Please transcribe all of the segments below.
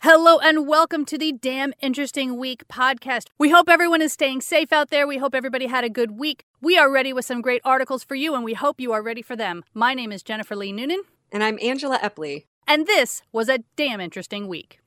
Hello and welcome to the Damn Interesting Week podcast. We hope everyone is staying safe out there. We hope everybody had a good week. We are ready with some great articles for you, and we hope you are ready for them. My name is Jennifer Lee Noonan. And I'm Angela Epley. And this was a damn interesting week.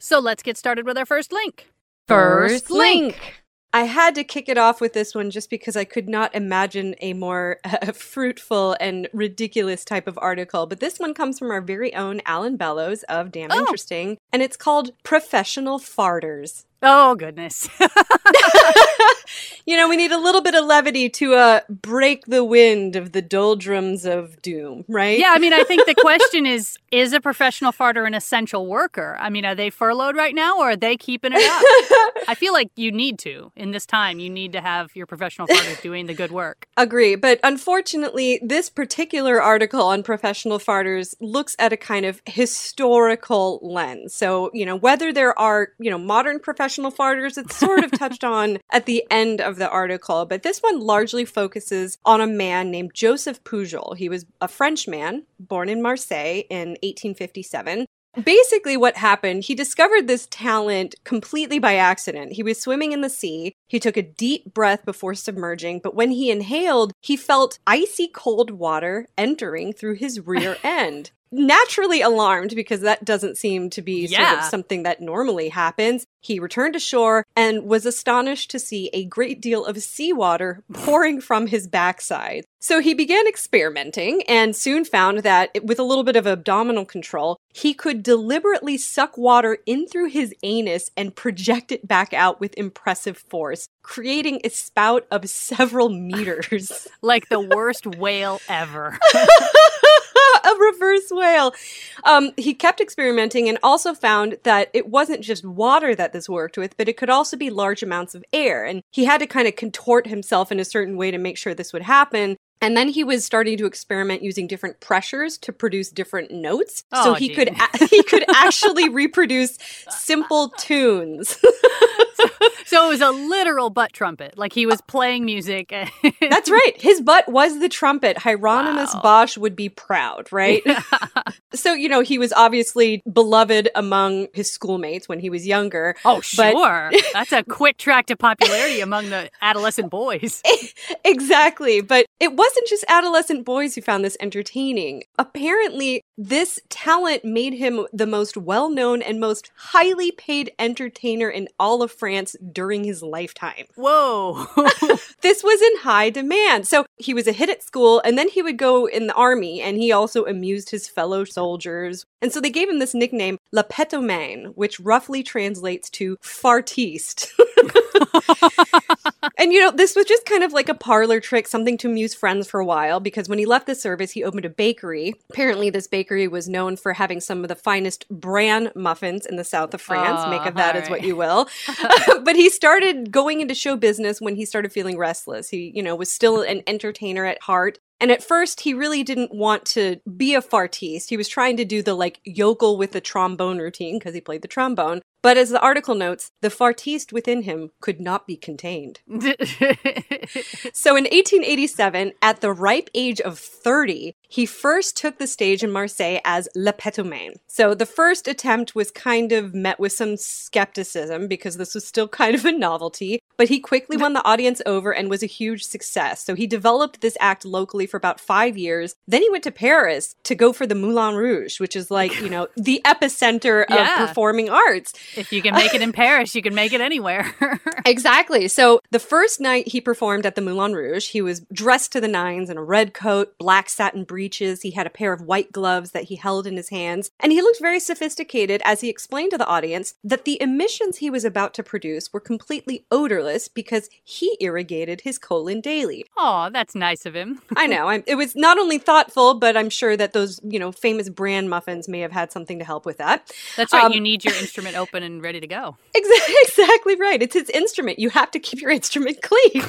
So let's get started with our first link. First link. I had to kick it off with this one just because I could not imagine a more uh, fruitful and ridiculous type of article. But this one comes from our very own Alan Bellows of Damn Oh. Interesting, and it's called Professional Farters. Oh, goodness. You know, we need a little bit of levity to uh, break the wind of the doldrums of doom, right? yeah, I mean, I think the question is is a professional farter an essential worker? I mean, are they furloughed right now or are they keeping it up? I feel like you need to. In this time, you need to have your professional farters doing the good work. Agree, but unfortunately, this particular article on professional farters looks at a kind of historical lens. So, you know, whether there are, you know, modern professional farters, it's sort of touched on at the end of the article, but this one largely focuses on a man named Joseph Pujol. He was a French man born in Marseille in 1857. Basically, what happened, he discovered this talent completely by accident. He was swimming in the sea. He took a deep breath before submerging, but when he inhaled, he felt icy cold water entering through his rear end. Naturally alarmed because that doesn't seem to be sort of something that normally happens, he returned to shore and was astonished to see a great deal of seawater pouring from his backside. So he began experimenting and soon found that, with a little bit of abdominal control, he could deliberately suck water in through his anus and project it back out with impressive force, creating a spout of several meters. Like the worst whale ever. a reverse whale. Um, he kept experimenting and also found that it wasn't just water that this worked with, but it could also be large amounts of air. And he had to kind of contort himself in a certain way to make sure this would happen. And then he was starting to experiment using different pressures to produce different notes, so Oh, he gee. could a- he could actually reproduce simple tunes. So it was a literal butt trumpet. Like he was playing music. That's right. His butt was the trumpet. Hieronymus Wow. Bosch would be proud, right? so, you know, he was obviously beloved among his schoolmates when he was younger. Oh, But- sure. That's a quick track to popularity among the adolescent boys. exactly. But it wasn't just adolescent boys who found this entertaining. Apparently, this talent made him the most well known and most highly paid entertainer in all of France during his lifetime. Whoa. This was in high demand. So he was a hit at school and then he would go in the army and he also amused his fellow soldiers. And so they gave him this nickname, La Petomane, which roughly translates to fartiste. and you know, this was just kind of like a parlor trick, something to amuse friends for a while because when he left the service, he opened a bakery. Apparently, this bakery was known for having some of the finest bran muffins in the south of France. Oh, Make of that as alright. what you will. but he started going into show business when he started feeling restless. He, you know, was still an entertainer at heart. And at first, he really didn't want to be a fartiste. He was trying to do the like yokel with the trombone routine because he played the trombone. But as the article notes, the fartiste within him could not be contained. So in 1887, at the ripe age of 30, he first took the stage in Marseille as Le Petomane. So the first attempt was kind of met with some skepticism because this was still kind of a novelty, but he quickly won the audience over and was a huge success. So he developed this act locally for about five years. Then he went to Paris to go for the Moulin Rouge, which is like, you know, the epicenter of Yeah. performing arts. If you can make it in Paris, you can make it anywhere. Exactly. So the first night he performed at the Moulin Rouge, he was dressed to the nines in a red coat, black satin breeches. He had a pair of white gloves that he held in his hands, and he looked very sophisticated as he explained to the audience that the emissions he was about to produce were completely odorless because he irrigated his colon daily. oh, that's nice of him. I know. I'm, it was not only thoughtful, but I'm sure that those, you know, famous brand muffins may have had something to help with that. That's right. Um, you need your instrument open and ready to go. Exactly, exactly right. It's his instrument. You have to keep your instrument clean.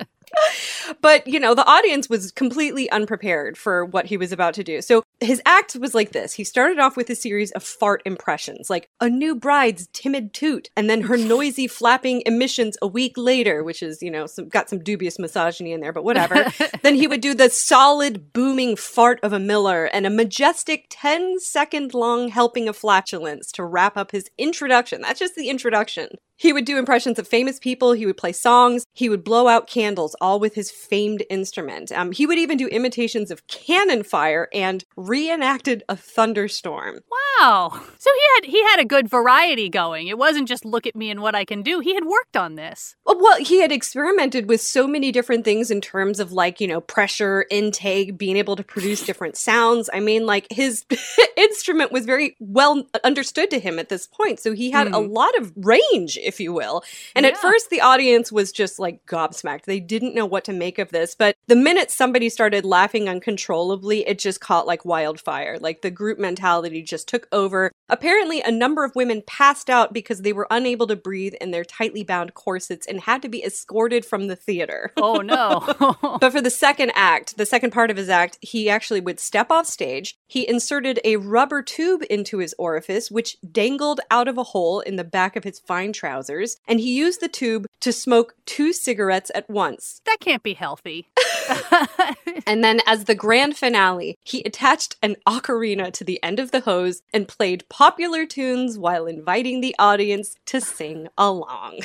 but, you know, the audience was completely unprepared for what he was about to do. So his act was like this. He started off with a series of fart impressions, like a new bride's timid toot, and then her noisy flapping emissions a week later, which is, you know, some, got some dubious misogyny in there, but whatever. then he would do the solid booming fart of a Miller and a majestic 10 second long helping of flatulence to wrap up his introduction. That's just the introduction. He would do impressions of famous people. He would play songs. He would blow out candles, all with his famed instrument. Um, he would even do imitations of cannon fire and reenacted a thunderstorm. Wow! So he had he had a good variety going. It wasn't just look at me and what I can do. He had worked on this. Oh, Well, he had experimented with so many different things in terms of like, you know, pressure, intake, being able to produce different sounds. I mean, like his instrument was very well understood to him at this point. So he had a Mhm. lot of range, if you will. And at first, the audience was just like gobsmacked. They didn't know what to make of this. But the minute somebody started laughing uncontrollably, it just caught like wildfire. Like the group mentality just took over. Apparently, a number of women passed out because they were unable to breathe in their tightly bound corsets and had to be escorted from the theater. Oh no! But for the second act, the second part of his act, he actually would step off stage. He inserted a rubber tube into his orifice, which dangled out of a hole in the back of his fine trousers, and he used the tube to smoke two cigarettes at once. that can't be healthy. And then, as the grand finale, he attached an ocarina to the end of the hose and played popular tunes while inviting the audience to sing along.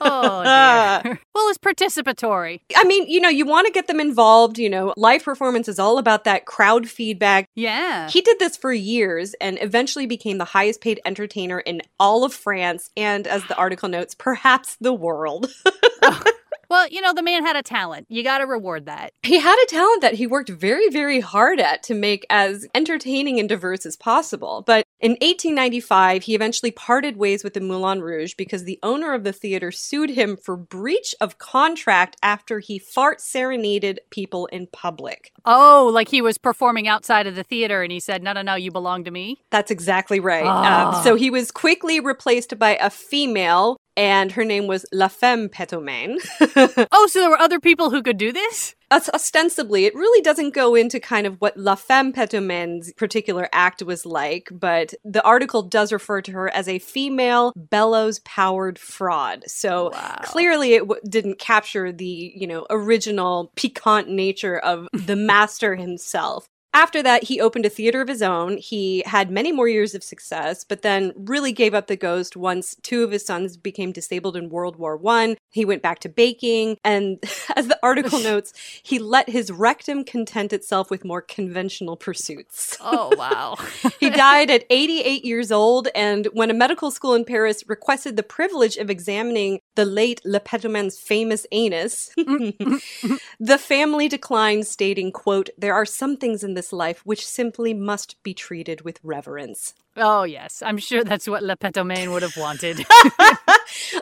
oh dear. well, it's participatory. I mean, you know, you want to get them involved. You know, live performance is all about that crowd feedback. Yeah. He did this for years and eventually became the highest paid entertainer in all of France and, as the article notes, perhaps the world. Oh, Well, you know, the man had a talent. You got to reward that. he had a talent that he worked very, very hard at to make as entertaining and diverse as possible. But in 1895, he eventually parted ways with the Moulin Rouge because the owner of the theater sued him for breach of contract after he fart serenaded people in public. Oh, like he was performing outside of the theater and he said, no, no, no, you belong to me. That's exactly right. Ah. Um, so he was quickly replaced by a female, and her name was La Femme Petomane. Oh, so there were other people who could do this? Os- ostensibly, it really doesn't go into kind of what La Femme Petomane's particular act was like, but the article does refer to her as a female bellows powered fraud. So Wow. clearly it w- didn't capture the, you know, original piquant nature of the master himself. After that, he opened a theater of his own. He had many more years of success, but then really gave up the ghost once two of his sons became disabled in World War One. He went back to baking, and as the article notes, he let his rectum content itself with more conventional pursuits. Oh, wow. He died at 88 years old, and when a medical school in Paris requested the privilege of examining the late Le Petomane's famous anus, the family declined, stating, quote, There are some things in this life which simply must be treated with reverence. oh, yes. I'm sure that's what Le Petomane would have wanted.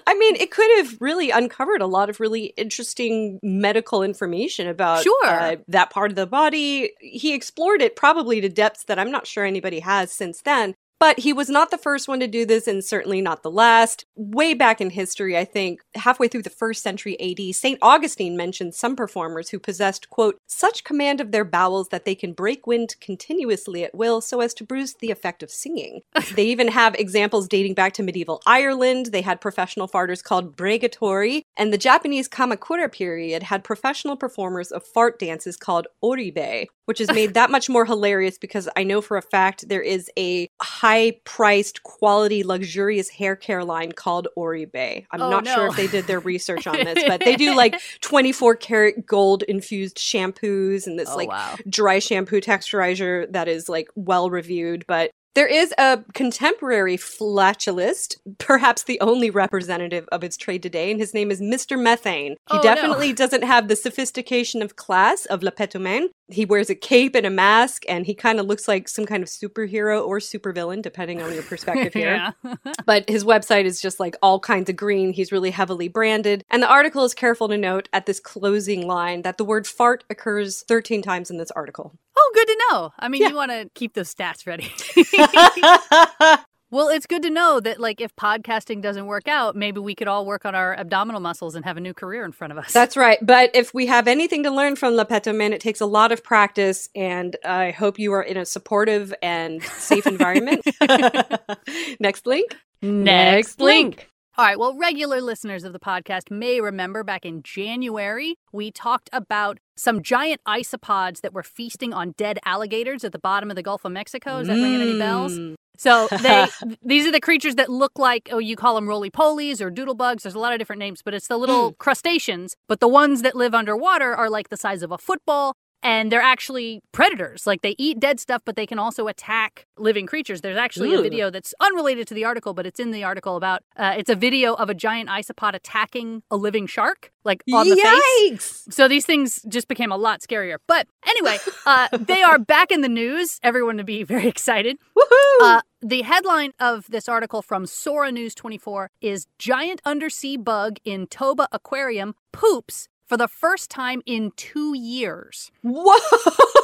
I mean, it could have really uncovered a lot of really interesting medical information about Sure. uh, that part of the body. He explored it probably to depths that I'm not sure anybody has since then. But he was not the first one to do this, and certainly not the last. Way back in history, I think, halfway through the first century AD, St. Augustine mentioned some performers who possessed, quote, such command of their bowels that they can break wind continuously at will so as to bruise the effect of singing. they even have examples dating back to medieval Ireland. They had professional farters called bregatori, and the Japanese Kamakura period had professional performers of fart dances called oribe, which is made that much more hilarious because I know for a fact there is a high priced, quality, luxurious hair care line called Oribe. I'm Oh, not sure if they did their research on this, but they do like 24 karat gold infused shampoos and this oh, like wow. dry shampoo texturizer that is like well reviewed, but there is a contemporary flatulist, perhaps the only representative of its trade today, and his name is Mr. Methane. He Oh, no. definitely doesn't have the sophistication of class of Le Petomane. He wears a cape and a mask, and he kind of looks like some kind of superhero or supervillain, depending on your perspective here but his website is just like all kinds of green. He's really heavily branded. And the article is careful to note at this closing line that the word fart occurs 13 times in this article. Oh, good to know. I mean, Yeah. you want to keep those stats ready. Well, it's good to know that, like, if podcasting doesn't work out, maybe we could all work on our abdominal muscles and have a new career in front of us. That's right. But if we have anything to learn from Le Man, it takes a lot of practice, and I hope you are in a supportive and safe environment. Next link. Next link. All right. Well, regular listeners of the podcast may remember back in January, we talked about some giant isopods that were feasting on dead alligators at the bottom of the Gulf of Mexico. Is that mm. ringing any bells? Mm. So they these are the creatures that look like oh you call them roly polies or doodlebugs. There's a lot of different names, but it's the little mm. crustaceans. But the ones that live underwater are like the size of a football and they're actually predators. Like they eat dead stuff, but they can also attack living creatures. There's actually Ooh. a video that's unrelated to the article, but it's in the article about uh, it's a video of a giant isopod attacking a living shark, like on the Yikes! face. So these things just became a lot scarier. But anyway, uh, they are back in the news. Everyone to be very excited. Woohoo! Uh, the headline of this article from Sora News 24 is Giant Undersea Bug in Toba Aquarium Poops for the first time in two years. Whoa!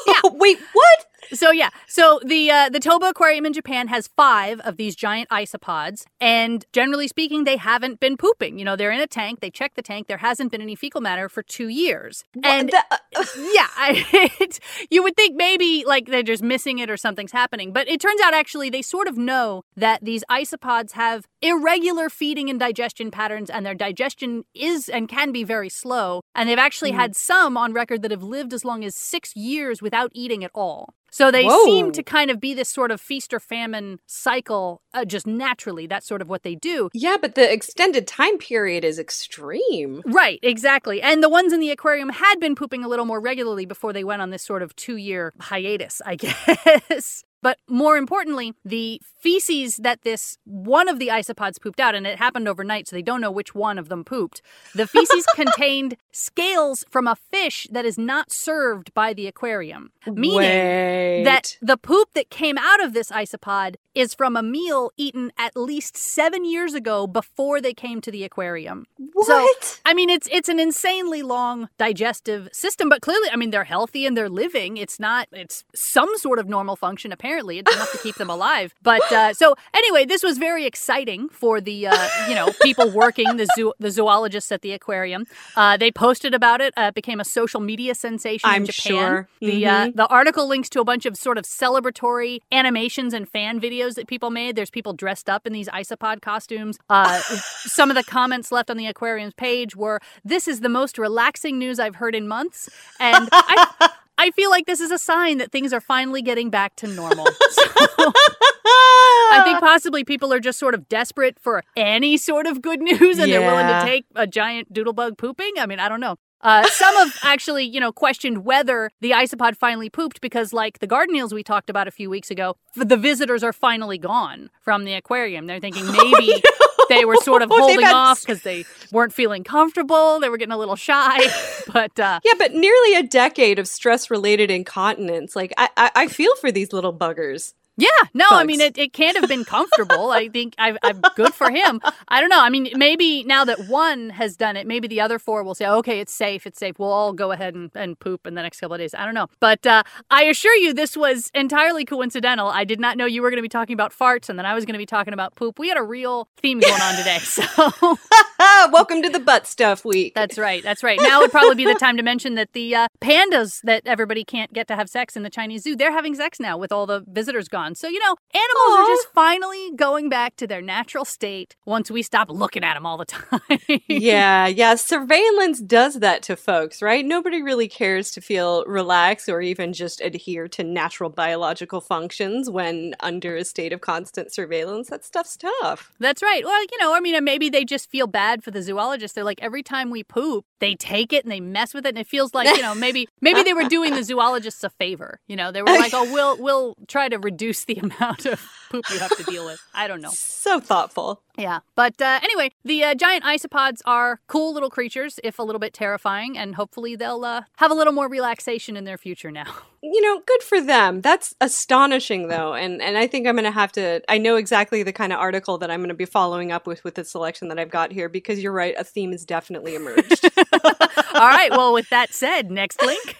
Yeah. Wait, what? So yeah, so the uh, the Toba Aquarium in Japan has five of these giant isopods, and generally speaking, they haven't been pooping. You know, they're in a tank. They check the tank. There hasn't been any fecal matter for two years. And the- uh, yeah, I, it, you would think maybe like they're just missing it or something's happening, but it turns out actually they sort of know that these isopods have irregular feeding and digestion patterns, and their digestion is and can be very slow. And they've actually mm. had some on record that have lived as long as six years without eating at all. So they Whoa. seem to kind of be this sort of feast or famine cycle uh, just naturally. That's sort of what they do. Yeah, but the extended time period is extreme. Right, exactly. And the ones in the aquarium had been pooping a little more regularly before they went on this sort of two year hiatus, I guess. But more importantly, the feces that this one of the isopods pooped out, and it happened overnight, so they don't know which one of them pooped. The feces contained scales from a fish that is not served by the aquarium, meaning Wait. that the poop that came out of this isopod is from a meal eaten at least seven years ago before they came to the aquarium. What? So, I mean, it's it's an insanely long digestive system, but clearly, I mean, they're healthy and they're living. It's not. It's some sort of normal function. Apparently, it's enough to keep them alive. But uh, so anyway, this was very exciting for the uh, you know people working the zoo the zoologists at the aquarium. Uh, they posted about it. Uh, it became a social media sensation I'm in Japan. Sure. The uh, mm-hmm. the article links to a bunch of sort of celebratory animations and fan videos videos that people made. There's people dressed up in these isopod costumes. Uh, some of the comments left on the aquarium's page were, "This is the most relaxing news I've heard in months," and I. I feel like this is a sign that things are finally getting back to normal. So, I think possibly people are just sort of desperate for any sort of good news and yeah. they're willing to take a giant doodlebug pooping. I mean, I don't know. Uh, some have actually, you know, questioned whether the isopod finally pooped because, like the garden eels we talked about a few weeks ago, the visitors are finally gone from the aquarium. They're thinking maybe oh, no. they were sort of holding off because they weren't feeling comfortable. They were getting a little shy. But uh, yeah, but nearly a decade of stress-related incontinence. Like I, I, I feel for these little buggers. Yeah, no, Bugs. I mean it, it can't have been comfortable. I think I, am good for him. I don't know. I mean, maybe now that one has done it, maybe the other four will say, okay, it's safe, it's safe. We'll all go ahead and, and poop in the next couple of days. I don't know, but uh, I assure you, this was entirely coincidental. I did not know you were going to be talking about farts, and then I was going to be talking about poop. We had a real theme going on today. So, welcome to the butt stuff week. That's right. That's right. Now would probably be the time to mention that the uh, pandas that everybody can't get to have sex in the Chinese zoo, they're having sex now with all the visitors gone on. So, you know, animals Aww. are just finally going back to their natural state once we stop looking at them all the time. yeah, yeah. Surveillance does that to folks, right? Nobody really cares to feel relaxed or even just adhere to natural biological functions when under a state of constant surveillance. That stuff's tough. That's right. Well, you know, I mean, uh, maybe they just feel bad for the zoologist. They're like, every time we poop, they take it and they mess with it. And it feels like, you know, maybe maybe they were doing the zoologists a favor. You know, they were like, oh, we'll we'll try to reduce the amount of poop you have to deal with. I don't know. So thoughtful. Yeah. But uh, anyway, the uh, giant isopods are cool little creatures, if a little bit terrifying, and hopefully they'll uh, have a little more relaxation in their future now. You know, good for them. That's astonishing, though, and and I think I'm going to have to. I know exactly the kind of article that I'm going to be following up with with the selection that I've got here because you're right, a theme has definitely emerged. All right. Well, with that said, next link.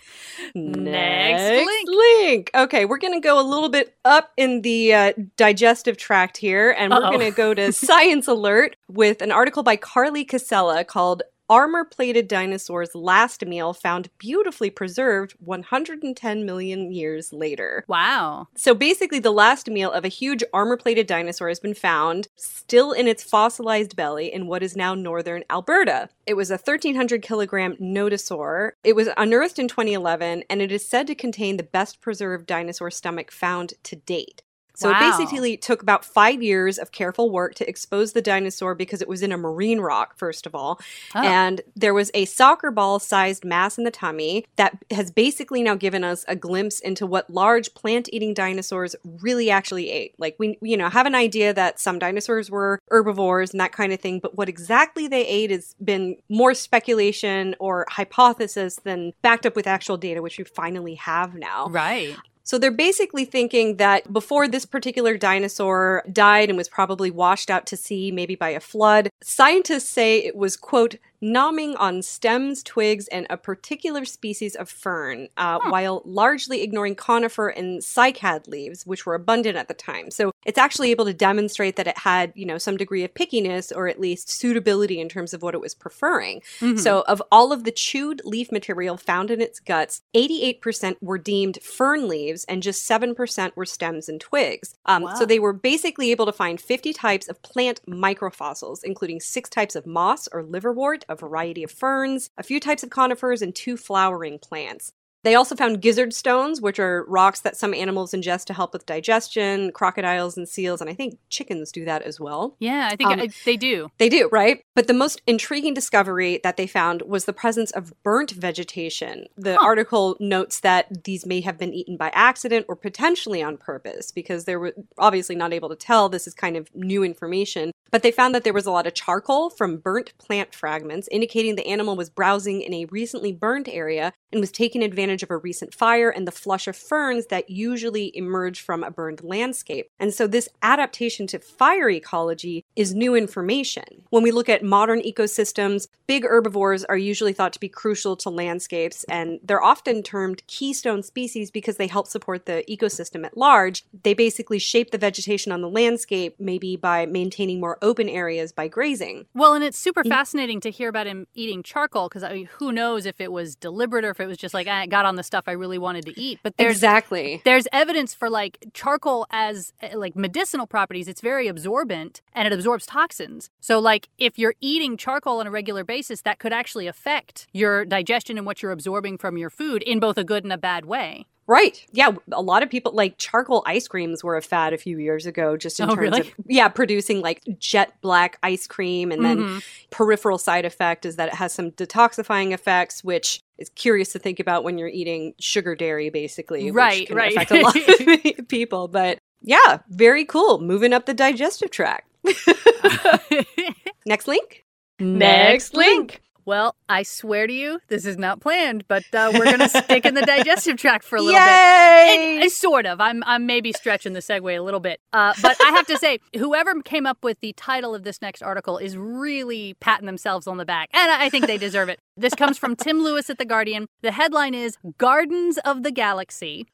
Next, next link. link. Okay, we're going to go a little bit up in the uh, digestive tract here, and we're going to go to Science Alert with an article by Carly Cassella called Armor plated dinosaurs' last meal found beautifully preserved 110 million years later. Wow. So basically, the last meal of a huge armor plated dinosaur has been found still in its fossilized belly in what is now northern Alberta. It was a 1300 kilogram nodosaur. It was unearthed in 2011, and it is said to contain the best preserved dinosaur stomach found to date. So Wow. it basically took about five years of careful work to expose the dinosaur because it was in a marine rock, first of all. Oh. And there was a soccer ball sized mass in the tummy that has basically now given us a glimpse into what large plant eating dinosaurs really actually ate. Like, we, you know, have an idea that some dinosaurs were herbivores and that kind of thing, but what exactly they ate has been more speculation or hypothesis than backed up with actual data, which we finally have now. Right. So they're basically thinking that before this particular dinosaur died and was probably washed out to sea, maybe by a flood, scientists say it was, quote, nomming on stems, twigs, and a particular species of fern, uh, while largely ignoring conifer and cycad leaves, which were abundant at the time. So it's actually able to demonstrate that it had, you know, some degree of pickiness or at least suitability in terms of what it was preferring. Mhm. So, of all of the chewed leaf material found in its guts, 88% were deemed fern leaves and just 7% were stems and twigs. Um, Wow. So, they were basically able to find 50 types of plant microfossils, including six types of moss or liverwort, a variety of ferns, a few types of conifers, and two flowering plants. They also found gizzard stones, which are rocks that some animals ingest to help with digestion, crocodiles and seals, and I think chickens do that as well. yeah, I think Um, I, they do. They do, right? But the most intriguing discovery that they found was the presence of burnt vegetation. The Huh. article notes that these may have been eaten by accident or potentially on purpose because they were obviously not able to tell. This is kind of new information. But they found that there was a lot of charcoal from burnt plant fragments, indicating the animal was browsing in a recently burned area and was taking advantage of a recent fire and the flush of ferns that usually emerge from a burned landscape. And so this adaptation to fire ecology is new information. When we look at modern ecosystems, big herbivores are usually thought to be crucial to landscapes, and they're often termed keystone species because they help support the ecosystem at large. They basically shape the vegetation on the landscape, maybe by maintaining more open areas by grazing. Well, and it's super Mm. fascinating to hear about him eating charcoal because I mean, who knows if it was deliberate or if it was just like "Ah, I got on the stuff I really wanted to eat. But there's exactly. there's evidence for like charcoal as uh, like medicinal properties. It's very absorbent and it absorbs toxins. So like if you're eating charcoal on a regular basis, that could actually affect your digestion and what you're absorbing from your food in both a good and a bad way. Right. Yeah. A lot of people like charcoal ice creams were a fad a few years ago, just in Oh, terms really? of, yeah, producing like jet black ice cream. And then Mhm. peripheral side effect is that it has some detoxifying effects, which is curious to think about when you're eating sugar dairy, basically. Right, Which can right. affect a lot of people. But yeah, very cool. Moving up the digestive tract. Next link. Next link. Well, I swear to you, this is not planned, but uh, we're going to stick in the digestive tract for a little bit. Yay! It- it's sort of. I'm I'm maybe stretching the segue a little bit, uh, but I have to say, whoever came up with the title of this next article is really patting themselves on the back, and I think they deserve it. This comes from Tim Lewis at the Guardian. The headline is "Gardens of the Galaxy: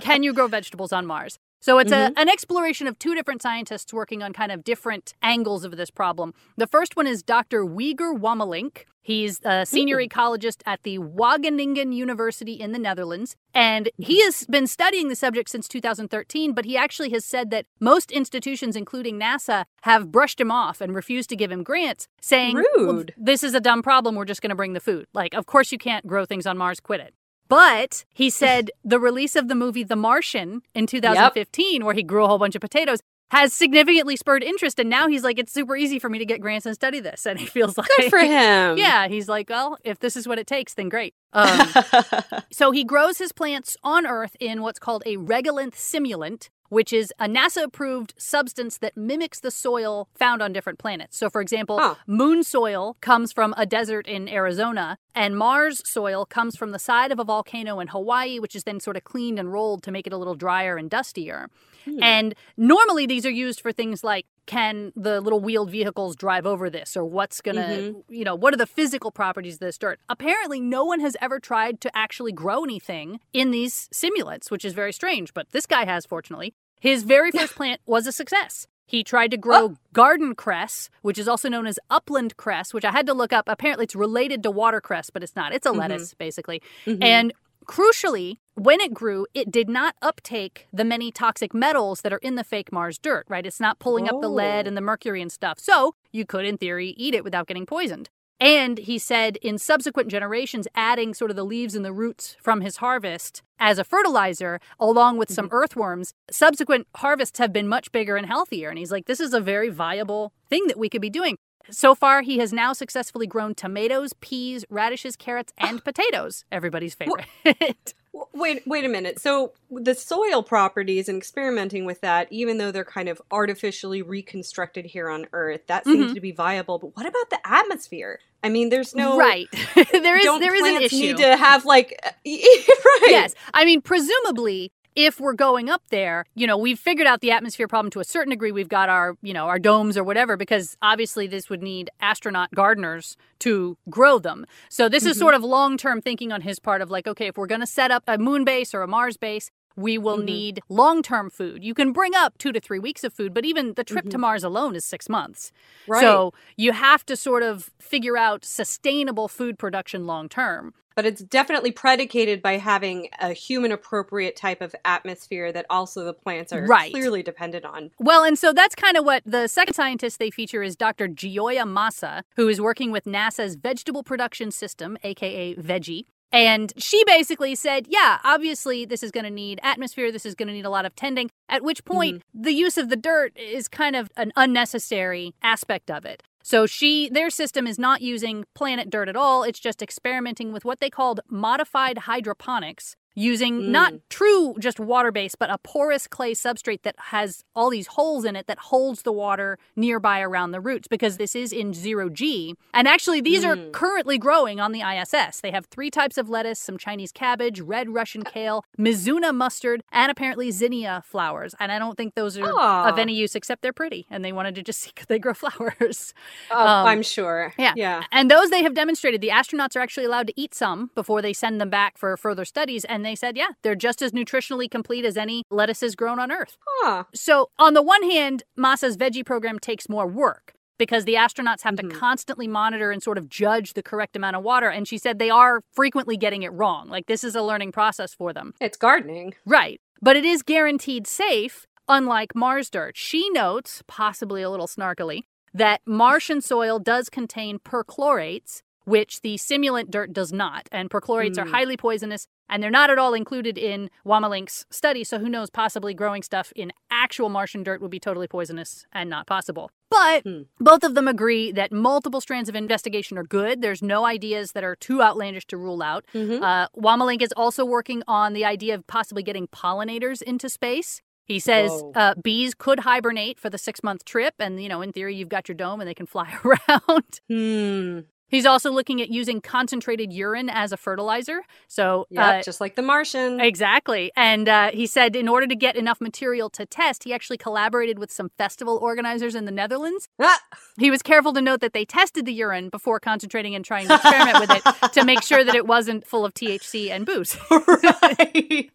Can you grow vegetables on Mars?" So it's a, mm-hmm. an exploration of two different scientists working on kind of different angles of this problem. The first one is Dr. Wieger Wamelink. He's a senior mm. ecologist at the Wageningen University in the Netherlands. And he mm-hmm. has been studying the subject since 2013, but he actually has said that most institutions, including NASA, have brushed him off and refused to give him grants, saying, "Well, this is a dumb problem. We're just going to bring the food. Like, of course you can't grow things on Mars, quit it. But he said the release of the movie The Martian in 2015, where he grew a whole bunch of potatoes, has significantly spurred interest. And now he's like, it's super easy for me to get grants and study this. And he feels like, Good for him. yeah, he's like, well, if this is what it takes, then great. Um, so he grows his plants on Earth in what's called a regolith simulant, which is a NASA approved substance that mimics the soil found on different planets. So, for example, Huh. moon soil comes from a desert in Arizona, and Mars soil comes from the side of a volcano in Hawaii, which is then sort of cleaned and rolled to make it a little drier and dustier. Hmm. And normally these are used for things like can the little wheeled vehicles drive over this or what's going to, you know, what are the physical properties of this dirt? Apparently, no one has ever tried to actually grow anything in these simulants, which is very strange, but this guy has, fortunately. His very first plant was a success. He tried to grow Oh. garden cress, which is also known as upland cress, which I had to look up. Apparently, it's related to watercress, but it's not. It's a Mhm. lettuce, basically. Mhm. And crucially, when it grew, it did not uptake the many toxic metals that are in the fake Mars dirt, right? It's not pulling up the lead Oh. and the oh. mercury and stuff. So you could, in theory, eat it without getting poisoned. And he said in subsequent generations, adding sort of the leaves and the roots from his harvest as a fertilizer, along with some mm-hmm. earthworms, subsequent harvests have been much bigger and healthier. And he's like, this is a very viable thing that we could be doing. So far, he has now successfully grown tomatoes, peas, radishes, carrots, and potatoes. Everybody's favorite. Wait, wait a minute. So the soil properties and experimenting with that, even though they're kind of artificially reconstructed here on Earth, that seems Mhm. to be viable. But what about the atmosphere? I mean, there's no right. there is there is an issue. need to have like right? Yes. I mean, presumably, if we're going up there, you know, we've figured out the atmosphere problem to a certain degree. We've got our, you know, our domes or whatever, because obviously this would need astronaut gardeners to grow them. So this is Mhm. sort of long term thinking on his part of like, okay, if we're going to set up a moon base or a Mars base, we will Mhm. need long term food. You can bring up two to three weeks of food, but even the trip to Mhm. Mars alone is six months. Right. So you have to sort of figure out sustainable food production long term. But it's definitely predicated by having a human appropriate type of atmosphere that also the plants are Right. clearly dependent on. Well, and so that's kind of what the second scientist they feature is Dr. Gioia Massa, who is working with NASA's Vegetable Production System, aka VEGgie. And she basically said, yeah, obviously this is going to need atmosphere, this is going to need a lot of tending, at which mm-hmm. point the use of the dirt is kind of an unnecessary aspect of it. So she their system is not using planet dirt at all, it's just experimenting with what they called modified hydroponics, using not Mm. true just water based, but a porous clay substrate that has all these holes in it that holds the water nearby around the roots because this is in zero G. And actually, these are Mm. currently growing on the ISS. They have three types of lettuce, some Chinese cabbage, red Russian kale, Mizuna mustard, and apparently zinnia flowers. And I don't think those are Aw. of any use except they're pretty. And they wanted to just see could they grow flowers. Oh, Um, I'm sure. yeah. Yeah. And those they have demonstrated, the astronauts are actually allowed to eat some before they send them back for further studies. And they said, yeah, they're just as nutritionally complete as any lettuces grown on Earth. Huh. So, on the one hand, Massa's veggie program takes more work because the astronauts have Mhm. to constantly monitor and sort of judge the correct amount of water. And she said they are frequently getting it wrong. Like, this is a learning process for them. It's gardening. Right. But it is guaranteed safe, unlike Mars dirt. She notes, possibly a little snarkily, that Martian soil does contain perchlorates, which the simulant dirt does not. And perchlorates are Hmm. highly poisonous, and they're not at all included in Wamelink's study. So who knows, possibly growing stuff in actual Martian dirt would be totally poisonous and not possible. But Hmm. both of them agree that multiple strands of investigation are good. There's no ideas that are too outlandish to rule out. Mhm. Uh, Wamelink is also working on the idea of possibly getting pollinators into space. He says uh, bees could hibernate for the six month trip, and you know, in theory, you've got your dome and they can fly around. Hmm. He's also looking at using concentrated urine as a fertilizer. So, Yeah, uh, just like the Martian. Exactly. And uh, he said in order to get enough material to test, he actually collaborated with some festival organizers in the Netherlands. Ah! He was careful to note that they tested the urine before concentrating and trying to experiment with it to make sure that it wasn't full of THC and booze. right.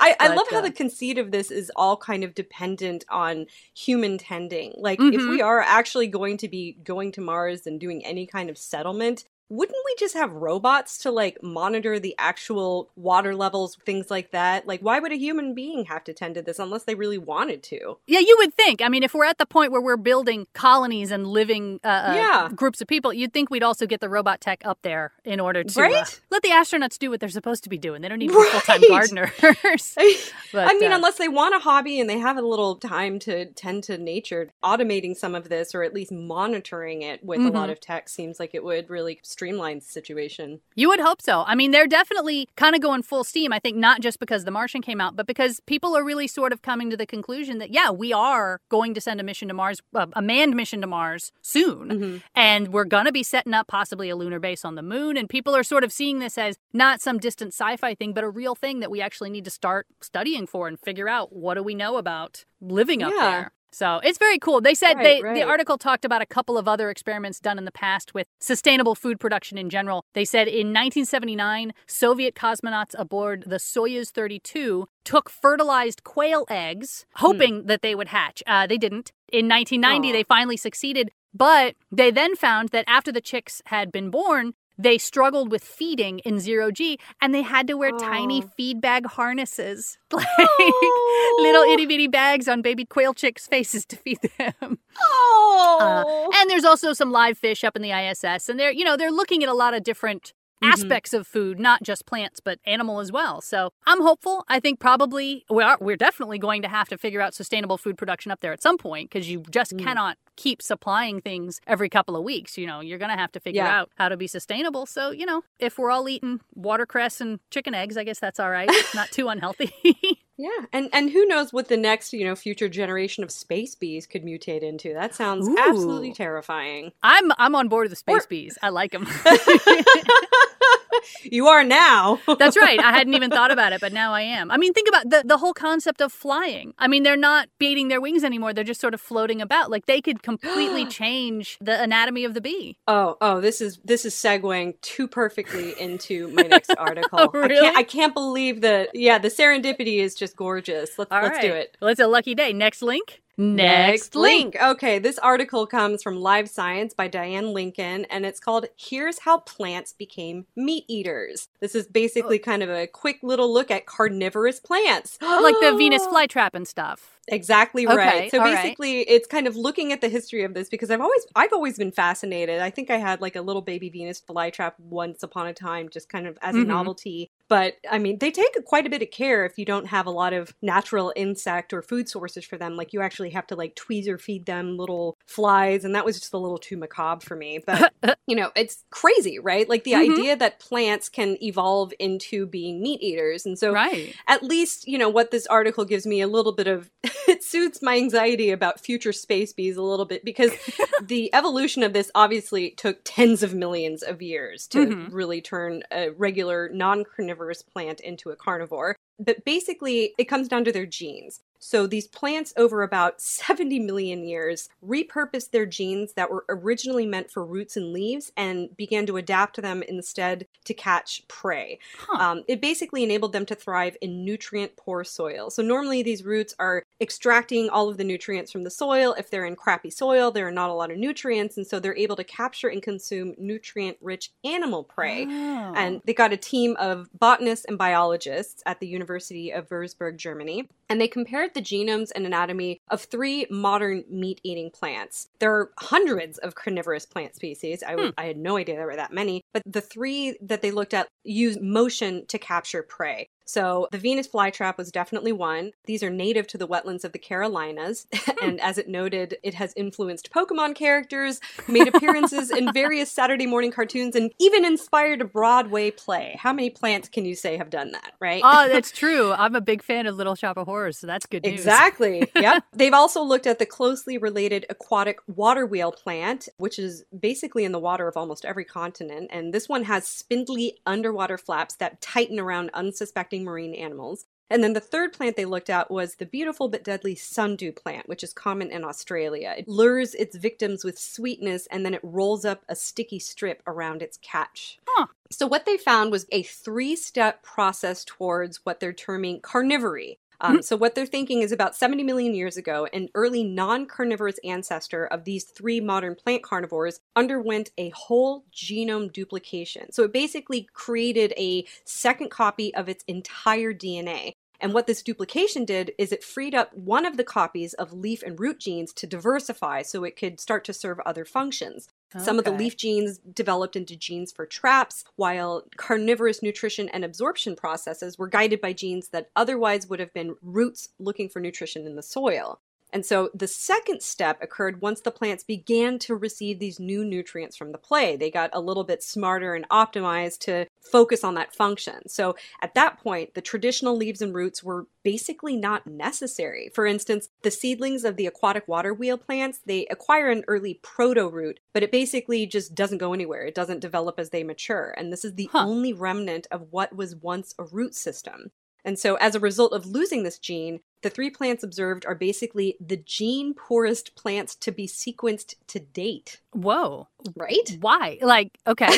I, I But, love how uh, the conceit of this is all kind of dependent on human tending. Like, if Mhm. we are actually going to be going to Mars and doing any kind of settlement, fulfillment wouldn't we just have robots to like monitor the actual water levels, things like that? Like, why would a human being have to tend to this unless they really wanted to? Yeah, you would think. I mean, if we're at the point where we're building colonies and living uh, uh, Yeah. groups of people, you'd think we'd also get the robot tech up there in order to uh, Right? let the astronauts do what they're supposed to be doing. They don't need be full time Right. gardeners. But, I mean, uh, unless they want a hobby and they have a little time to tend to nature, automating some of this or at least monitoring it with a Mm-hmm. lot of tech seems like it would really streamline the situation. You would hope so. I mean, they're definitely kind of going full steam. I think not just because The Martian came out, but because people are really sort of coming to the conclusion that, yeah, we are going to send a mission to Mars, uh, a manned mission to Mars soon. Mhm. And we're going to be setting up possibly a lunar base on the moon. And people are sort of seeing this as not some distant sci fi thing, but a real thing that we actually need to start studying for and figure out what do we know about living up Yeah. there. So it's very cool. They said Right, they right. the article talked about a couple of other experiments done in the past with sustainable food production in general. They said in 1979, Soviet cosmonauts aboard the Soyuz 32 took fertilized quail eggs, hoping that they would hatch. Uh, they didn't. In 1990, Aw. they finally succeeded, but they then found that after the chicks had been born, they struggled with feeding in zero G and they had to wear tiny feed bag harnesses. Like Oh. little itty bitty bags on baby quail chicks' faces to feed them. Uh, Oh. and there's also some live fish up in the ISS, and they're you know they're looking at a lot of different Mhm. aspects of food, not just plants but animal as well. So I'm hopeful. I think probably we are we're definitely going to have to figure out sustainable food production up there at some point because you just Mm. cannot keep supplying things every couple of weeks. You know you're going to have to figure Yeah. out how to be sustainable. So you know if we're all eating watercress and chicken eggs, I guess that's all right. It's not too unhealthy. Yeah, and and who knows what the next you know future generation of space bees could mutate into? That sounds Ooh. absolutely terrifying. I'm I'm on board with the space Or- bees. I like them. you are now. That's right. I hadn't even thought about it, but now I am. I mean, think about the the whole concept of flying. I mean, they're not beating their wings anymore. They're just sort of floating about. Like they could completely change the anatomy of the bee. Oh, oh, this is this is segueing too perfectly into my next oh, article. Oh, I really? can't I can't believe that yeah, the serendipity is just gorgeous. Let's All let's do it. Well, it's a lucky day. Next link. Okay, this article comes from Live Science by Diane Lincoln, and it's called Here's How Plants Became Meat Eaters. This is basically oh. kind of a quick little look at carnivorous plants. like the Venus flytrap and stuff. Exactly Okay, right. So all right. basically, it's kind of looking at the history of this because I've always I've always been fascinated. I think I had like a little baby Venus flytrap once upon a time, just kind of as a Mhm. novelty. But I mean, they take quite a bit of care if you don't have a lot of natural insect or food sources for them. Like you actually have to like tweezer feed them little flies, and that was just a little too macabre for me. But you know, it's crazy, right? Like the Mhm. idea that plants can evolve into being meat eaters, and so right. at least you know what this article gives me a little bit of it soothes my anxiety about future space bees a little bit because the evolution of this obviously took tens of millions of years to Mhm. really turn a regular non-carnivorous plant into a carnivore but basically it comes down to their genes so these plants over about 70 million years repurposed their genes that were originally meant for roots and leaves and began to adapt them instead to catch prey Huh. um, it basically enabled them to thrive in nutrient poor soil. So, normally these roots are extracting all of the nutrients from the soil. If they're in crappy soil, there are not a lot of nutrients, and so they're able to capture and consume nutrient rich animal prey. Oh. And they got a team of botanists and biologists at the University of Würzburg, Germany, and they compared the genomes and anatomy of three modern meat eating plants. There are hundreds of carnivorous plant species. Hmm. I had no idea there were that many, but the three that they looked at use motion to capture prey. So the Venus flytrap was definitely one. These are native to the wetlands of the Carolinas, and as it noted, it has influenced Pokemon characters, made appearances in various Saturday morning cartoons, and even inspired a Broadway play. How many plants can you say have done that, right? oh, that's true. I'm a big fan of Little Shop of Horrors, so that's good news. Exactly. yep. They've also looked at the closely related aquatic water wheel plant, which is basically in the water of almost every continent. And this one has spindly underwater flaps that tighten around unsuspecting marine animals. And then the third plant they looked at was the beautiful but deadly sundew plant, which is common in Australia. It lures its victims with sweetness and then it rolls up a sticky strip around its catch. Huh. So, what they found was a three step process towards what they're terming carnivory. Um, so, what they're thinking is about 70 million years ago, an early non carnivorous ancestor of these three modern plant carnivores underwent a whole genome duplication. So, it basically created a second copy of its entire DNA. And what this duplication did is it freed up one of the copies of leaf and root genes to diversify so it could start to serve other functions. Some of the leaf genes developed into genes for traps, while carnivorous nutrition and absorption processes were guided by genes that otherwise would have been roots looking for nutrition in the soil. And so the second step occurred once the plants began to receive these new nutrients from the play. They got a little bit smarter and optimized to focus on that function. So at that point, the traditional leaves and roots were basically not necessary. For instance, the seedlings of the aquatic water wheel plants, they acquire an early proto root, but it basically just doesn't go anywhere. It doesn't develop as they mature. And this is the Huh. only remnant of what was once a root system. And so, as a result of losing this gene, The three plants observed are basically the gene poorest plants to be sequenced to date. Whoa. Right? Why? Like, okay.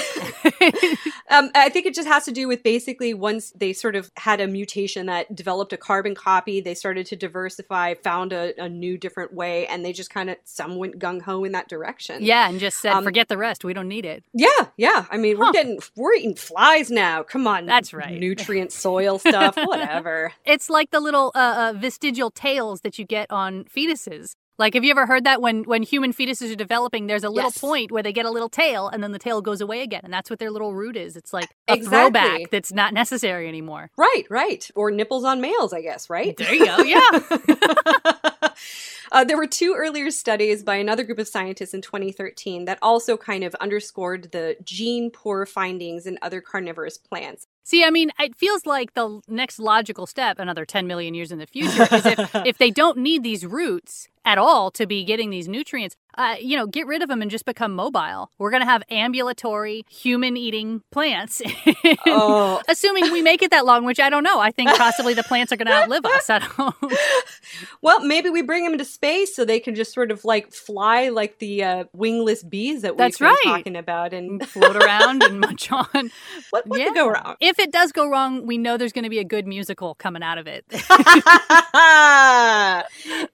um, I think it just has to do with basically once they sort of had a mutation that developed a carbon copy, they started to diversify, found a, a new different way, and they just kind of, some went gung ho in that direction. yeah, and just said, Um, forget the rest. We don't need it. Yeah, yeah. I mean, we're getting, we're eating flies now. Come on. That's right. Nutrient soil stuff, whatever. It's like the little uh, uh, vestigial tails that you get on fetuses. Like, have you ever heard that when when human fetuses are developing, there's a little Yes. point where they get a little tail, and then the tail goes away again, and that's what their little root is. It's like a Exactly. throwback that's not necessary anymore. Right, right. Or nipples on males, I guess, right? There you go. Yeah. uh, there were two earlier studies by another group of scientists in 2013 that also kind of underscored the gene poor findings in other carnivorous plants. See, I mean, it feels like the next logical step, another 10 million years in the future, is if, if they don't need these roots at all to be getting these nutrients, uh, you know, get rid of them and just become mobile. We're going to have ambulatory human eating plants. Oh. Assuming we make it that long, which I don't know. I think possibly the plants are going to outlive us. I don't. Well, maybe we bring them into space so they can just sort of like fly like the uh, wingless bees that we've That's been right. talking about. And Float around and munch on. what, what Yeah. could go wrong? If it does go wrong, we know there's going to be a good musical coming out of it.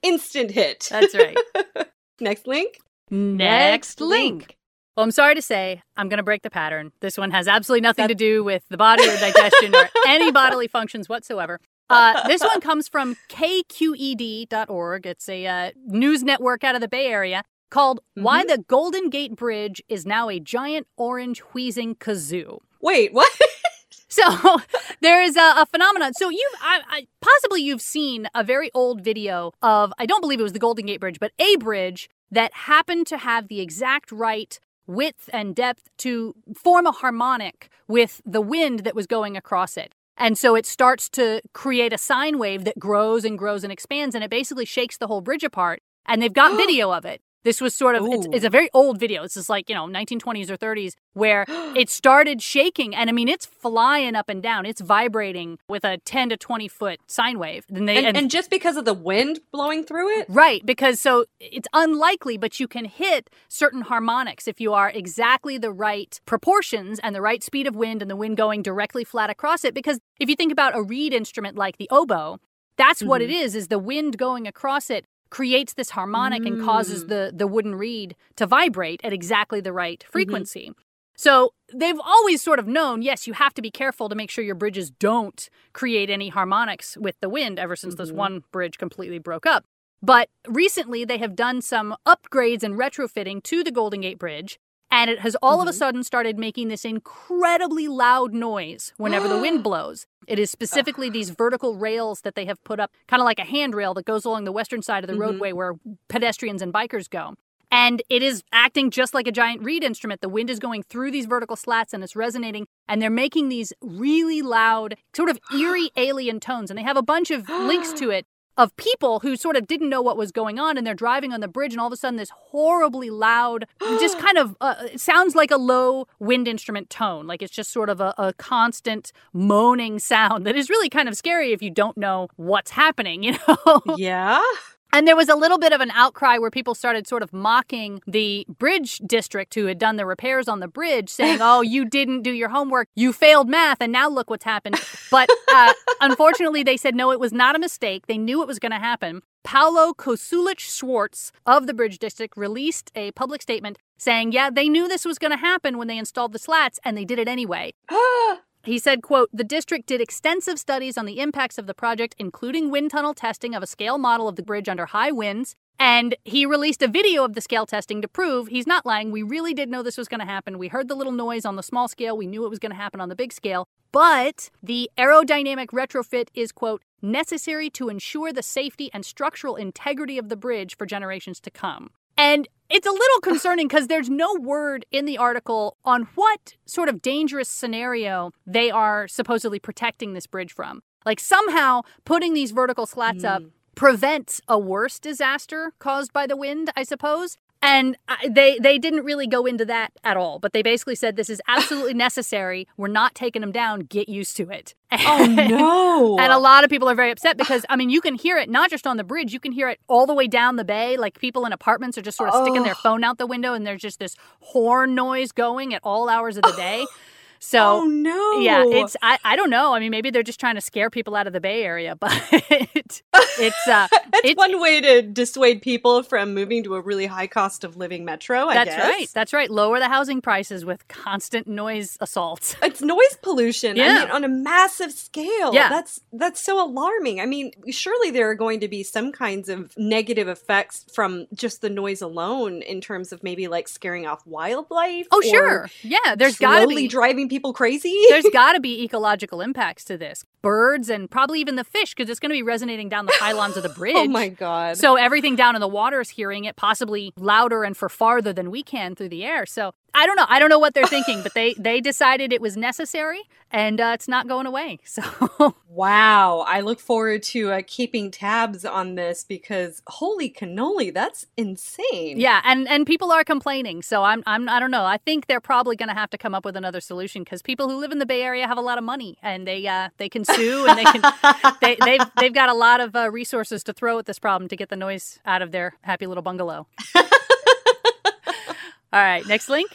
Instant hit. That's right. Next link. Next link. Well, I'm sorry to say, I'm going to break the pattern. This one has absolutely nothing to do with the body or digestion or any bodily functions whatsoever. Uh, this one comes from kqed.org. It's a uh, news network out of the Bay Area called Why the Golden Gate Bridge is Now a Giant Orange Wheezing Kazoo. Wait, what? So there is a, a phenomenon. So you've I, I, possibly you've seen a very old video of I don't believe it was the Golden Gate Bridge, but a bridge that happened to have the exact right width and depth to form a harmonic with the wind that was going across it. And so it starts to create a sine wave that grows and grows and expands, and it basically shakes the whole bridge apart. And they've got video of it. This was sort of, it's, it's a very old video. This is like, you know, 1920s or 30s, where it started shaking. And I mean, it's flying up and down. It's vibrating with a 10 to 20 foot sine wave. And they, And, and just because of the wind blowing through it? Right, because so it's unlikely, but you can hit certain harmonics if you are exactly the right proportions and the right speed of wind and the wind going directly flat across it. Because if you think about a reed instrument like the oboe, that's what it mm-hmm. is, is the wind going across it creates this harmonic and causes Mm. the, the wooden reed to vibrate at exactly the right frequency. So they've always sort of known, yes, you have to be careful to make sure your bridges don't create any harmonics with the wind ever since this Mhm. one bridge completely broke up. But recently they have done some upgrades and retrofitting to the Golden Gate Bridge, and it has all of a Mhm. sudden started making this incredibly loud noise whenever the wind blows. It is specifically these vertical rails that they have put up, kind of like a handrail that goes along the western side of the Mhm. roadway where pedestrians and bikers go. And it is acting just like a giant reed instrument. The wind is going through these vertical slats and it's resonating. And they're making these really loud, sort of eerie alien tones. And they have a bunch of links to it of people who sort of didn't know what was going on. And they're driving on the bridge. And all of a sudden, this horribly loud, just kind of uh, sounds like a low wind instrument tone. Like it's just sort of a, a constant moaning sound that is really kind of scary if you don't know what's happening, you know? Yeah. And there was a little bit of an outcry where people started sort of mocking the bridge district who had done the repairs on the bridge, saying, Oh, you didn't do your homework. You failed math, and now look what's happened. But uh, unfortunately, they said, No, it was not a mistake. They knew it was going to happen. Paolo Cosulich Schwartz of the bridge district released a public statement saying, Yeah, they knew this was going to happen when they installed the slats, and they did it anyway. He said, quote, the district did extensive studies on the impacts of the project, including wind tunnel testing of a scale model of the bridge under high winds. And he released a video of the scale testing to prove he's not lying. We really did know this was going to happen. We heard the little noise on the small scale. We knew it was going to happen on the big scale. But the aerodynamic retrofit is, quote, necessary to ensure the safety and structural integrity of the bridge for generations to come. And it's a little concerning because there's no word in the article on what sort of dangerous scenario they are supposedly protecting this bridge from. Like somehow putting these vertical slats up Mm. prevents a worse disaster caused by the wind, I suppose. And I, they they didn't really go into that at all, but they basically said this is absolutely necessary. We're not taking them down. Get used to it. Oh no! and a lot of people are very upset because I mean, you can hear it not just on the bridge, you can hear it all the way down the bay. Like people in apartments are just sort of sticking their phone out the window, and there's just this horn noise going at all hours of the day. So oh no! yeah, it's I, I don't know. I mean, maybe they're just trying to scare people out of the Bay Area, but it's uh That's it's- one way to dissuade people from moving to a really high cost of living metro. I that's guess. right. That's right. Lower the housing prices with constant noise assaults. It's noise pollution. I Yeah. mean, on a massive scale. Yeah. That's that's so alarming. I mean, surely there are going to be some kinds of negative effects from just the noise alone in terms of maybe like scaring off wildlife. Oh sure, yeah. There's got to be driving people crazy. there's got to be ecological impacts to this. Birds and probably even the fish because it's going to be resonating down the pylons of the bridge. oh my god. So everything down in the water is hearing it, possibly louder and for farther than we can through the air. So I don't know. I don't know what they're thinking, but they they decided it was necessary, and uh, it's not going away. So Wow, I look forward to uh, keeping tabs on this because holy cannoli, that's insane. yeah, and and people are complaining. So I'm I'm I don't know. I think they're probably going to have to come up with another solution because people who live in the Bay Area have a lot of money and they uh, they can sue and they can they they've they've got a lot of uh, resources to throw at this problem to get the noise out of their happy little bungalow. All right, next link.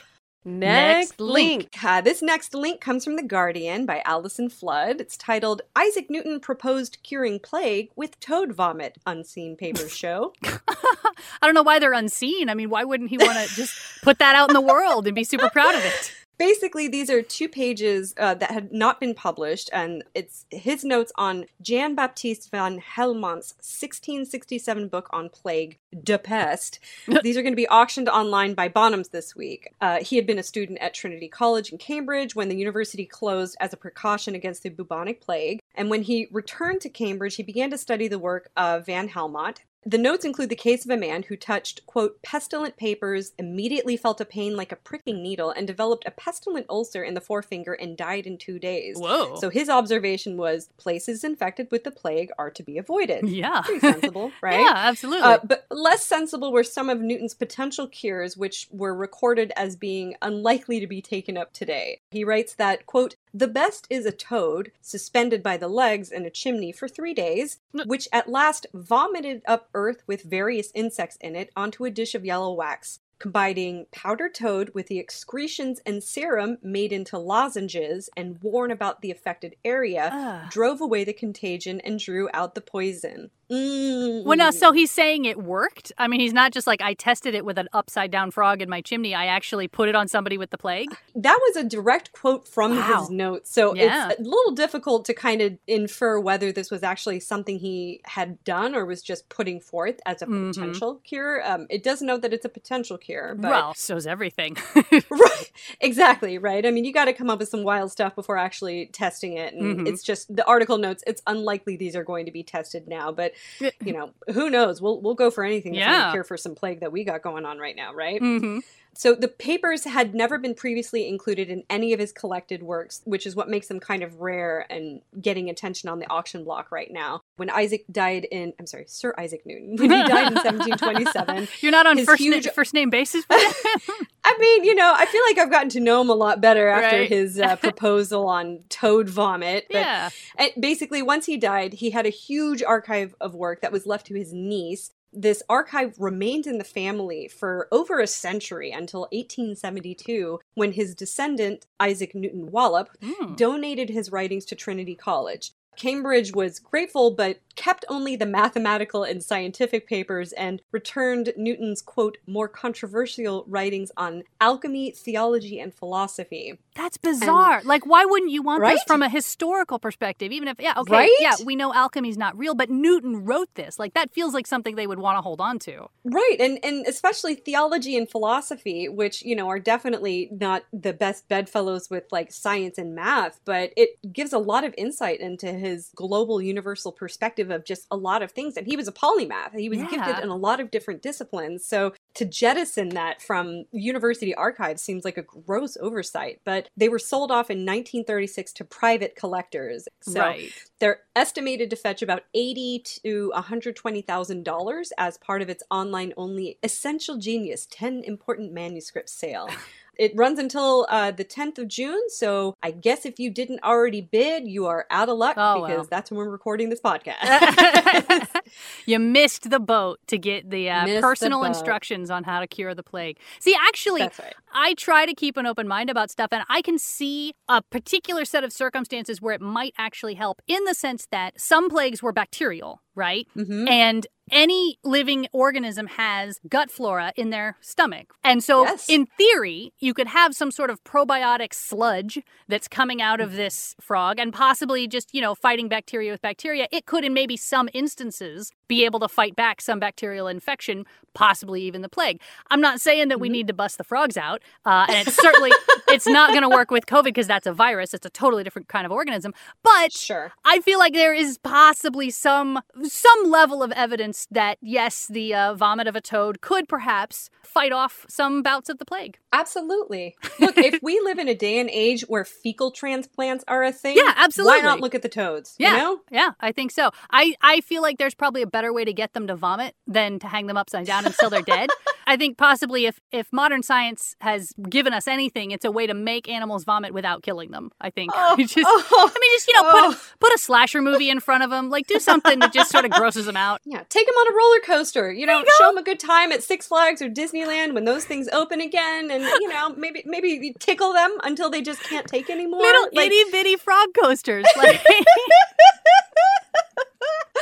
Next, Next link. link. Uh, this next link comes from The Guardian by Allison Flood. It's titled Isaac Newton Proposed Curing Plague with Toad Vomit, Unseen Papers Show. I don't know why they're unseen. I mean, why wouldn't he want to just put that out in the world and be super proud of it? Basically, these are two pages uh, that had not been published, and it's his notes on Jan Baptist van Helmont's 1667 book on plague, De Pest. these are going to be auctioned online by Bonhams this week. Uh, he had been a student at Trinity College in Cambridge when the university closed as a precaution against the bubonic plague. And when he returned to Cambridge, he began to study the work of Van Helmont. The notes include the case of a man who touched, quote, pestilent papers, immediately felt a pain like a pricking needle, and developed a pestilent ulcer in the forefinger and died in two days. Whoa. So his observation was places infected with the plague are to be avoided. yeah. Pretty sensible, right? Yeah, absolutely. Uh, but less sensible were some of Newton's potential cures, which were recorded as being unlikely to be taken up today. He writes that, quote, the best is a toad suspended by the legs in a chimney for three days, which at last vomited up earth with various insects in it onto a dish of yellow wax. Combining powdered toad with the excretions and serum made into lozenges and worn about the affected area, Ah. drove away the contagion and drew out the poison. Mm. Well, now, so he's saying it worked. I mean, he's not just like I tested it with an upside down frog in my chimney. I actually put it on somebody with the plague. That was a direct quote from Wow. his notes. So Yeah. it's a little difficult to kind of infer whether this was actually something he had done or was just putting forth as a Mhm. potential cure. Um, it does note that it's a potential cure, but well, so's everything. right, exactly right. I mean, you got to come up with some wild stuff before actually testing it, and Mhm. it's just the article notes it's unlikely these are going to be tested now, but. you know, who knows? We'll we'll go for anything Yeah. cure for some plague that we got going on right now, right? hmm So the papers had never been previously included in any of his collected works, which is what makes them kind of rare and getting attention on the auction block right now. When Isaac died in, I'm sorry, Sir Isaac Newton, when he died in 1727. You're not on first huge- na- first name basis with. I mean, you know, I feel like I've gotten to know him a lot better after Right. his uh, proposal on toad vomit. But yeah. basically, once he died, he had a huge archive of work that was left to his niece. This archive remained in the family for over a century until 1872, when his descendant, Isaac Newton Wallop, Mm. donated his writings to Trinity College. Cambridge was grateful, but kept only the mathematical and scientific papers and returned Newton's, quote, more controversial writings on alchemy, theology, and philosophy. That's bizarre. like, why wouldn't you want Right? this from a historical perspective? Even if, yeah, okay, Right? yeah, we know alchemy's not real, but Newton wrote this. Like, that feels like something they would want to hold on to. Right, and and especially theology and philosophy, which you know are definitely not the best bedfellows with like science and math, but it gives a lot of insight into his global universal perspective of just a lot of things. And he was a polymath. He was Yeah. gifted in a lot of different disciplines. So to jettison that from university archives seems like a gross oversight. But they were sold off in 1936 to private collectors. So right. they're estimated to fetch about eighty to one hundred twenty thousand dollars as part of its online-only Essential Genius: Ten Important Manuscripts sale. It runs until uh, the 10th of June, so I guess if you didn't already bid, you are out of luck Oh, because well. that's when we're recording this podcast. you missed the boat to get the uh, Missed the personal instructions on how to cure the plague. See, actually, right. I try to keep an open mind about stuff, and I can see a particular set of circumstances where it might actually help in the sense that some plagues were bacterial, right? hmm And any living organism has gut flora in their stomach. And so, Yes. in theory, you could have some sort of probiotic sludge that's coming out of this frog and possibly just, you know, fighting bacteria with bacteria. It could, in maybe some instances, be able to fight back some bacterial infection, possibly even the plague. I'm not saying that we Mhm. need to bust the frogs out. Uh, and it's certainly, it's not going to work with COVID because that's a virus. It's a totally different kind of organism. But Sure. I feel like there is possibly some some level of evidence that yes, the uh, vomit of a toad could perhaps fight off some bouts of the plague. Absolutely. Look, if we live in a day and age where fecal transplants are a thing, Yeah, absolutely. Why not look at the toads? Yeah. You know? Yeah, I think so. I, I feel like there's probably a better way to get them to vomit than to hang them upside down until they're dead. I think possibly if, if modern science has given us anything, it's a way to make animals vomit without killing them. I think. Oh, just, oh, I mean, just you know, oh. put put a slasher movie in front of them, like do something that just sort of grosses them out. Yeah, take them on a roller coaster. You know, you show them a good time at Six Flags or Disneyland when those things open again, and you know, maybe maybe you tickle them until they just can't take anymore. Little Like- itty bitty frog coasters. Like,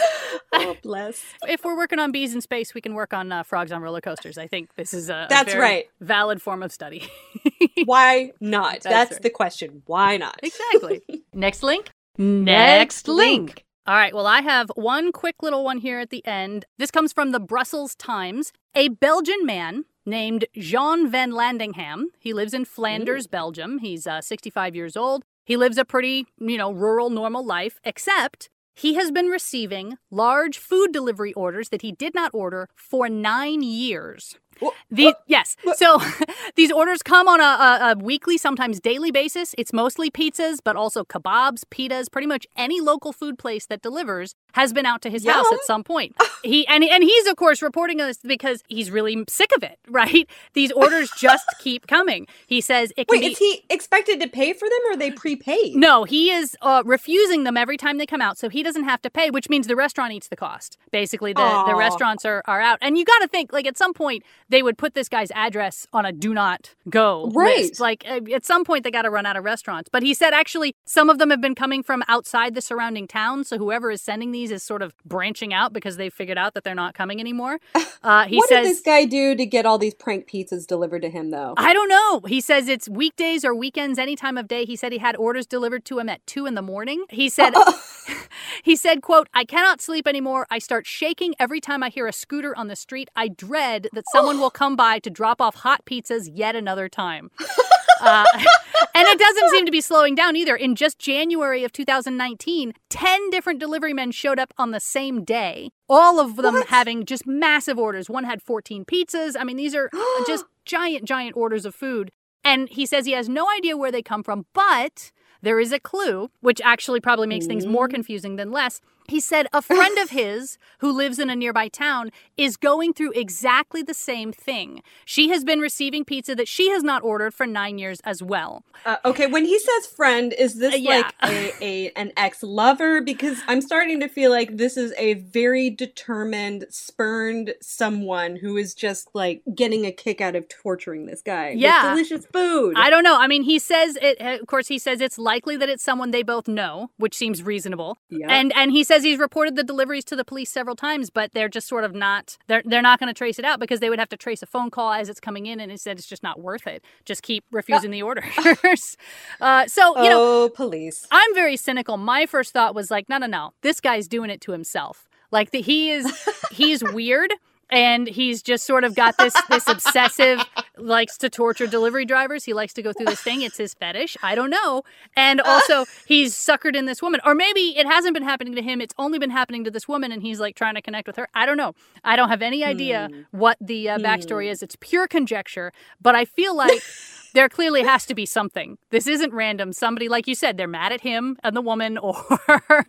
oh, bless. if we're working on bees in space, we can work on uh, frogs on roller coasters. I think this is a, a That's very right. valid form of study. Why not? That's That's, right. the question. Why not? exactly. Next link. Next link. All right, well, I have one quick little one here at the end. This comes from the Brussels Times. A Belgian man named Jean van Landeghem, he lives in Flanders, Belgium. He's uh, 65 years old. He lives a pretty, you know, rural, normal life, except he has been receiving large food delivery orders that he did not order for nine years. The, yes. So these orders come on a, a, a weekly, sometimes daily basis. It's mostly pizzas, but also kebabs, pitas, pretty much any local food place that delivers has been out to his house at some point. He and and he's of course reporting this because he's really sick of it, right? These orders just keep coming. He says it can Wait, be is he expected to pay for them or are they prepaid? no, he is uh, refusing them every time they come out, so he doesn't have to pay, which means the restaurant eats the cost. Basically, the, the restaurants are, are out. And you got to think, like, at some point, they would put this guy's address on a do not go Right. list. Like, uh, at some point, they got to run out of restaurants. But he said, actually, some of them have been coming from outside the surrounding town, so whoever is sending these is sort of branching out because they've figured out that they're not coming anymore. Uh, he what says, did this guy do to get all these prank pizzas delivered to him, though? I don't know. He says it's weekdays or weekends, any time of day. He said he had orders delivered to him at two in the morning. He said, he said, quote, I cannot sleep anymore. I start shaking every time I hear a scooter on the street. I dread that someone will come by to drop off hot pizzas yet another time. Uh, and it doesn't seem to be slowing down either. In just January of 2019, 10 different delivery men showed up on the same day, all of them What? having just massive orders. One had 14 pizzas. I mean, these are just giant, giant orders of food. And he says he has no idea where they come from, but there is a clue, which actually probably makes things more confusing than less. He said a friend of his who lives in a nearby town is going through exactly the same thing. She has been receiving pizza that she has not ordered for nine years as well. Uh, okay, when he says friend, is this Uh, yeah. like a, a an ex lover? Because I'm starting to feel like this is a very determined, spurned someone who is just like getting a kick out of torturing this guy. Yeah. with delicious food. I don't know. I mean, he says it. Of course, he says it's likely that it's someone they both know, which seems reasonable. Yep. And and he says he's reported the deliveries to the police several times, but they're just sort of not. They're they're not going to trace it out because they would have to trace a phone call as it's coming in, and he said it's just not worth it. Just keep refusing the orders. uh, so you know, oh, police. I'm very cynical. My first thought was like, no, no, no. This guy's doing it to himself. Like the, he is, he's weird. And he's just sort of got this this obsessive likes to torture delivery drivers. He likes to go through this thing. It's his fetish. I don't know. And also he's suckered in this woman. Or maybe it hasn't been happening to him. It's only been happening to this woman and he's like trying to connect with her. I don't know. I don't have any idea Hmm. what the uh, backstory Hmm. is. It's pure conjecture, but I feel like there clearly has to be something. This isn't random. Somebody like you said, they're mad at him and the woman or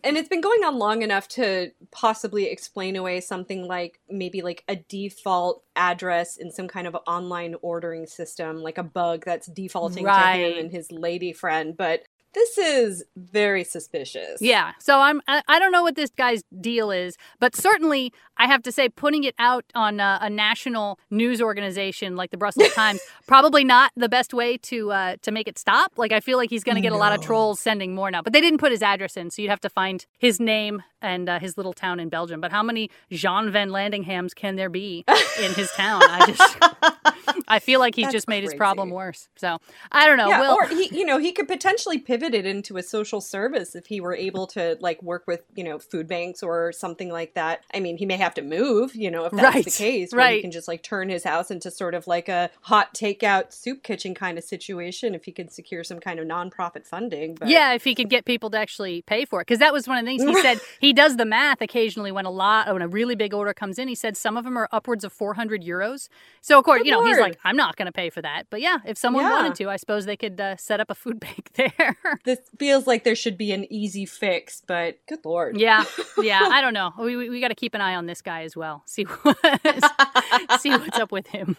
And it's been going on long enough to possibly explain away something like maybe like a default address in some kind of online ordering system, like a bug that's defaulting to him and his lady friend. But this is very suspicious. Yeah. So I'm I, I don't know what this guy's deal is, but certainly I have to say putting it out on a, a national news organization like the Brussels Times probably not the best way to uh, to make it stop. Like I feel like he's going to get a lot of trolls sending more now. But they didn't put his address in, so you'd have to find his name and uh, his little town in Belgium. But how many Jean Van Landeghems can there be in his town? I just I feel like he's That's just made his problem worse. So I don't know. Yeah, Will or he, you know, he could potentially pivot it into a social service if he were able to like work with, you know, food banks or something like that. I mean, he may have to move, you know, if that's Right, the case. right. he can just like turn his house into sort of like a hot takeout soup kitchen kind of situation if he could secure some kind of nonprofit funding. But Yeah, if he could get people to actually pay for it, because that was one of the things he said. He does the math occasionally when a lot, when a really big order comes in. He said some of them are upwards of 400 euros. So of course, Good you know, he's like, I'm not going to pay for that. But yeah, if someone Yeah. wanted to, I suppose they could uh, set up a food bank there. this feels like there should be an easy fix, but good lord. yeah, yeah. I don't know. We we, we got to keep an eye on this guy as well. See what see what's up with him.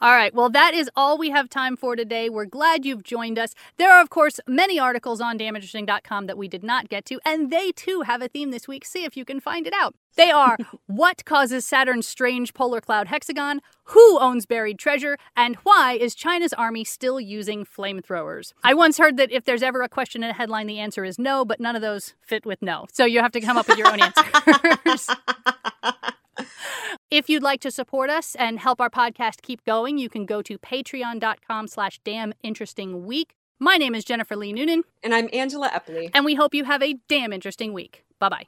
All right. Well, that is all we have time for today. We're glad you've joined us. There are, of course, many articles on damninteresting.com that we did not get to, and they too have a theme this week. See if you can find it out. They are What causes Saturn's strange polar cloud hexagon? Who owns buried treasure? And why is China's army still using flamethrowers? I once heard that if there's ever a question in a headline, the answer is no, but none of those fit with no. So you have to come up with your own answers. If you'd like to support us and help our podcast keep going, you can go to patreon.com slash damn interesting week. My name is Jennifer Lee Noonan, And I'm Angela Epley. and we hope you have a damn interesting week. Bye bye.